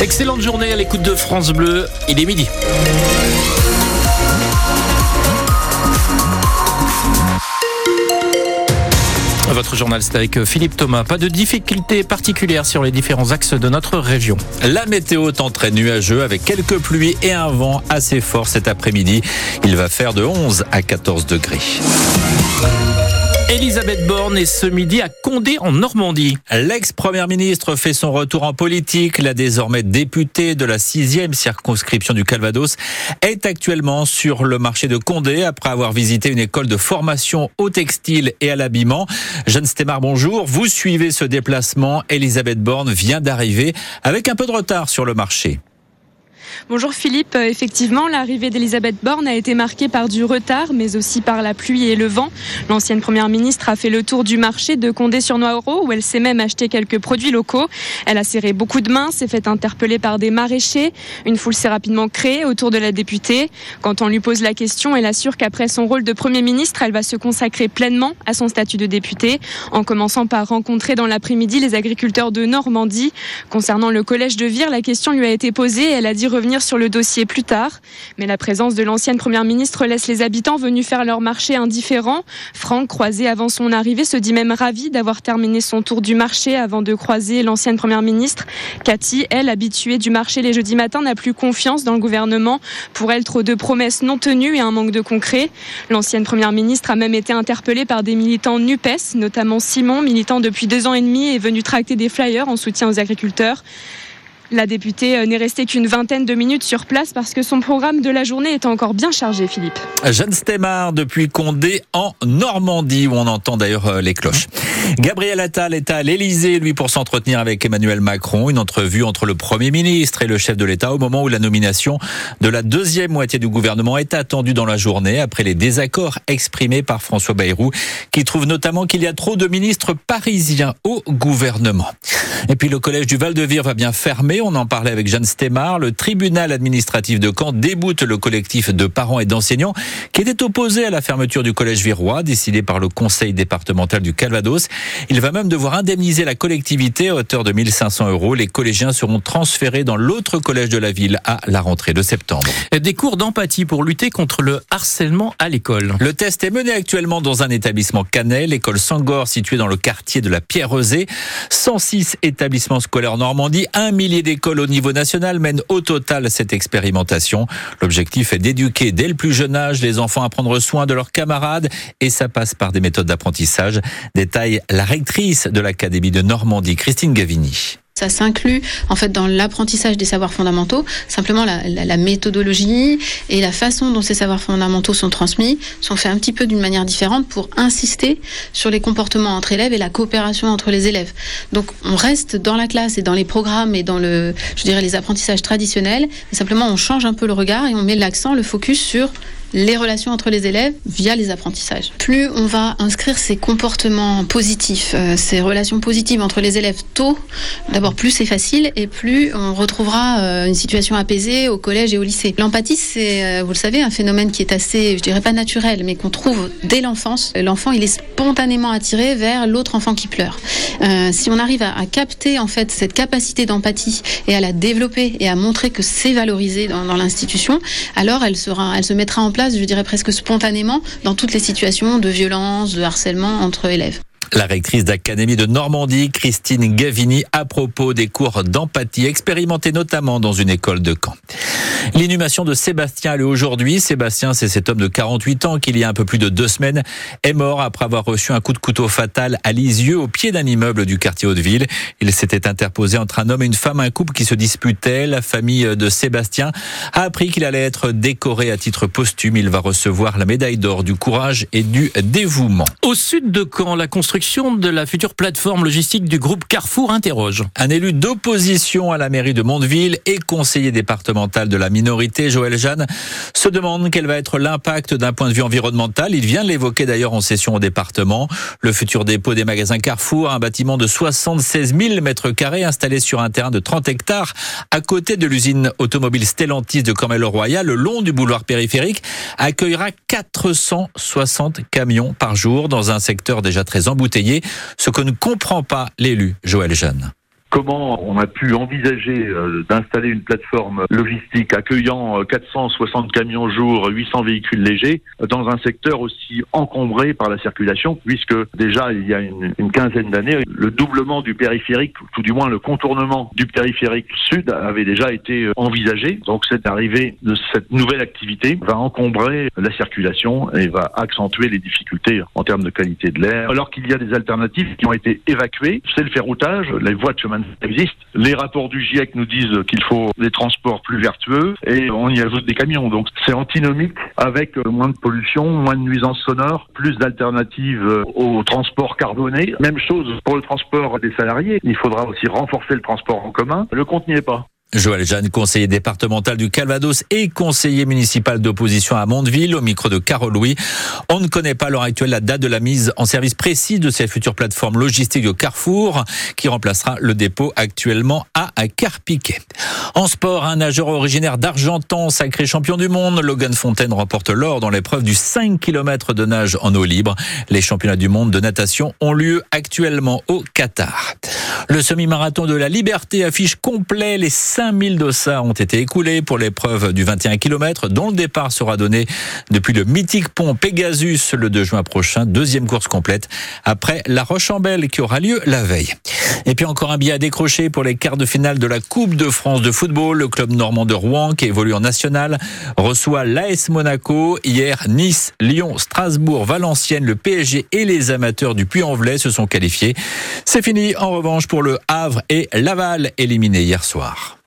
Excellente journée à l'écoute de France Bleu. Il est midi. Votre journal, c'est avec Philippe Thomas. Pas de difficultés particulières sur les différents axes de notre région. La météo est très nuageux avec quelques pluies et un vent assez fort cet après-midi. Il va faire de 11 à 14 degrés. Elisabeth Borne est ce midi à Condé en Normandie. L'ex-première ministre fait son retour en politique. La désormais députée de la sixième circonscription du Calvados est actuellement sur le marché de Condé après avoir visité une école de formation au textile et à l'habillement. Jeanne Stemar, bonjour. Vous suivez ce déplacement. Elisabeth Borne vient d'arriver avec un peu de retard sur le marché. Bonjour Philippe, euh, effectivement l'arrivée d'Elisabeth Borne a été marquée par du retard mais aussi par la pluie et le vent. L'ancienne première ministre a fait le tour du marché de Condé-sur-Noireau où elle s'est même acheté quelques produits locaux. Elle a serré beaucoup de mains, s'est fait interpeller par des maraîchers. Une foule s'est rapidement créée autour de la députée. Quand on lui pose la question, elle assure qu'après son rôle de Premier ministre, elle va se consacrer pleinement à son statut de députée en commençant par rencontrer dans l'après-midi les agriculteurs de Normandie. Concernant le collège de Vire, la question lui a été posée elle a dit revenir sur le dossier plus tard. Mais la présence de l'ancienne première ministre laisse les habitants venus faire leur marché indifférents. Franck, croisé avant son arrivée, se dit même ravi d'avoir terminé son tour du marché avant de croiser l'ancienne première ministre. Cathy, elle, habituée du marché les jeudis matins, n'a plus confiance dans le gouvernement. Pour elle, trop de promesses non tenues et un manque de concret. L'ancienne première ministre a même été interpellée par des militants NUPES, notamment Simon, militant depuis deux ans et demi et venu tracter des flyers en soutien aux agriculteurs. La députée euh, n'est restée qu'une vingtaine de minutes sur place parce que son programme de la journée est encore bien chargé, Philippe. Jeanne Stemar depuis Condé en Normandie où on entend d'ailleurs euh, les cloches. Gabriel Attal est à l'Elysée, lui, pour s'entretenir avec Emmanuel Macron. Une entrevue entre le Premier ministre et le chef de l'État au moment où la nomination de la deuxième moitié du gouvernement est attendue dans la journée après les désaccords exprimés par François Bayrou qui trouve notamment qu'il y a trop de ministres parisiens au gouvernement. Et puis le collège du Val-de-Vire va bien fermer on en parlait avec Jeanne Stemar. Le tribunal administratif de Caen déboute le collectif de parents et d'enseignants qui était opposé à la fermeture du collège virois, décidé par le conseil départemental du Calvados. Il va même devoir indemniser la collectivité à hauteur de 1500 euros. Les collégiens seront transférés dans l'autre collège de la ville à la rentrée de septembre. Des cours d'empathie pour lutter contre le harcèlement à l'école. Le test est mené actuellement dans un établissement Canet, l'école Sangor située dans le quartier de la Pierre-Rosée. 106 établissements scolaires Normandie, un millier d'écoles au niveau national mènent au total cette expérimentation. L'objectif est d'éduquer dès le plus jeune âge les enfants à prendre soin de leurs camarades et ça passe par des méthodes d'apprentissage. Détaille la rectrice de l'Académie de Normandie, Christine Gavini. Ça s'inclut en fait dans l'apprentissage des savoirs fondamentaux. Simplement, la, méthodologie et la façon dont ces savoirs fondamentaux sont transmis sont faits un petit peu d'une manière différente pour insister sur les comportements entre élèves et la coopération entre les élèves. Donc, on reste dans la classe et dans les programmes et dans le, je dirais, les apprentissages traditionnels. Simplement, on change un peu le regard et on met l'accent, le focus sur les relations entre les élèves via les apprentissages. Plus on va inscrire ces comportements positifs, euh, ces relations positives entre les élèves tôt, d'abord plus c'est facile et plus on retrouvera euh, une situation apaisée au collège et au lycée. L'empathie, c'est, euh, vous le savez, un phénomène qui est assez, je dirais pas naturel, mais qu'on trouve dès l'enfance. L'enfant, il est spontanément attiré vers l'autre enfant qui pleure. Si on arrive à, capter en fait cette capacité d'empathie et à la développer et à montrer que c'est valorisé dans, dans l'institution, alors elle sera, elle se mettra en je dirais presque spontanément, dans toutes les situations de violence, de harcèlement entre élèves. La rectrice d'Académie de Normandie, Christine Gavini, à propos des cours d'empathie expérimentés notamment dans une école de Caen. L'inhumation de Sébastien a lieu aujourd'hui. Sébastien, c'est cet homme de 48 ans qui, il y a un peu plus de deux semaines, est mort après avoir reçu un coup de couteau fatal à Lisieux, au pied d'un immeuble du quartier Haute-Ville. Il s'était interposé entre un homme et une femme, un couple qui se disputait. La famille de Sébastien a appris qu'il allait être décoré à titre posthume. Il va recevoir la médaille d'or du courage et du dévouement. Au sud de Caen, la construction de la future plateforme logistique du groupe Carrefour interroge. Un élu d'opposition à la mairie de Mondeville et conseiller départemental de la minorité, Joël Jeanne, se demande quel va être l'impact d'un point de vue environnemental. Il vient l'évoquer d'ailleurs en session au département. Le futur dépôt des magasins Carrefour, un bâtiment de 76 000 mètres carrés installé sur un terrain de 30 hectares à côté de l'usine automobile Stellantis de Cormel-Royal, le long du boulevard périphérique, accueillera 460 camions par jour dans un secteur déjà très embouteillé, ce que ne comprend pas l'élu Joël Jeanne. Comment on a pu envisager euh, d'installer une plateforme logistique accueillant 460 euh, camions jour, 800 véhicules légers dans un secteur aussi encombré par la circulation, puisque déjà il y a une, quinzaine d'années, le doublement du périphérique, tout du moins le contournement du périphérique sud avait déjà été envisagé. Donc cette arrivée de cette nouvelle activité va encombrer la circulation et va accentuer les difficultés en termes de qualité de l'air, alors qu'il y a des alternatives qui ont été évacuées. C'est le ferroutage, les voies de chemin existent. Les rapports du GIEC nous disent qu'il faut des transports plus vertueux et on y ajoute des camions. Donc c'est antinomique avec moins de pollution, moins de nuisances sonores, plus d'alternatives au transport carboné. Même chose pour le transport des salariés. Il faudra aussi renforcer le transport en commun. Le compte n'y est pas. Joël Jeanne, conseiller départemental du Calvados et conseiller municipal d'opposition à Mondeville, au micro de Carole Louis. On ne connaît pas à l'heure actuelle la date de la mise en service précise de cette future plateforme logistique de Carrefour, qui remplacera le dépôt actuellement à Carpiquet. En sport, un nageur originaire d'Argentan, sacré champion du monde, Logan Fontaine remporte l'or dans l'épreuve du 5 km de nage en eau libre. Les championnats du monde de natation ont lieu actuellement au Qatar. Le semi-marathon de la Liberté affiche complet. Les 5000 dossards ont été écoulés pour l'épreuve du 21 km dont le départ sera donné depuis le mythique pont Pegasus le 2 juin prochain. Deuxième course complète après la Roche-en-Belle qui aura lieu la veille. Et puis encore un billet à décrocher pour les quarts de finale de la Coupe de France de football. Le club normand de Rouen, qui évolue en national, reçoit l'AS Monaco. Hier, Nice, Lyon, Strasbourg, Valenciennes, le PSG et les amateurs du Puy-en-Velay se sont qualifiés. C'est fini en revanche pour le Havre et Laval éliminés hier soir.